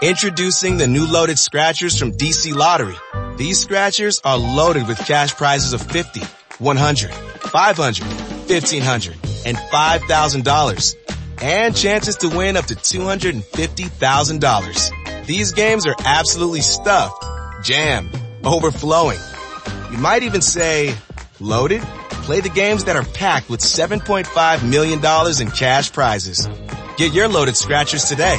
Introducing the new loaded scratchers from DC Lottery. These scratchers are loaded with cash prizes of 50, 100, 500, 1500, and $5,000. And chances to win up to $250,000. These games are absolutely stuffed, jammed, overflowing. You might even say loaded. Play the games that are packed with $7.5 million in cash prizes. Get your loaded scratchers today.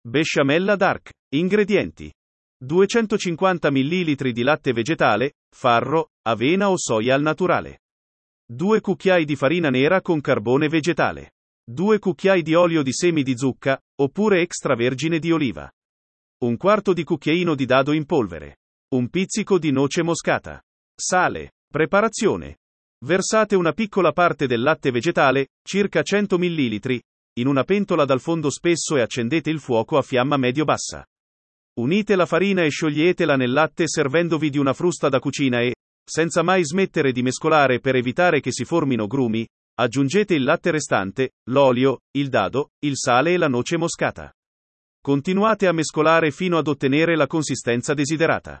Besciamella Dark. Ingredienti. 250 ml di latte vegetale, farro, avena o soia al naturale. 2 cucchiai di farina nera con carbone vegetale. 2 cucchiai di olio di semi di zucca, oppure extravergine di oliva. Un quarto di cucchiaino di dado in polvere. Un pizzico di noce moscata. Sale. Preparazione. Versate una piccola parte del latte vegetale, circa 100 ml, in una pentola dal fondo spesso e accendete il fuoco a fiamma medio-bassa. Unite la farina e scioglietela nel latte servendovi di una frusta da cucina e, senza mai smettere di mescolare per evitare che si formino grumi, aggiungete il latte restante, l'olio, il dado, il sale e la noce moscata. Continuate a mescolare fino ad ottenere la consistenza desiderata.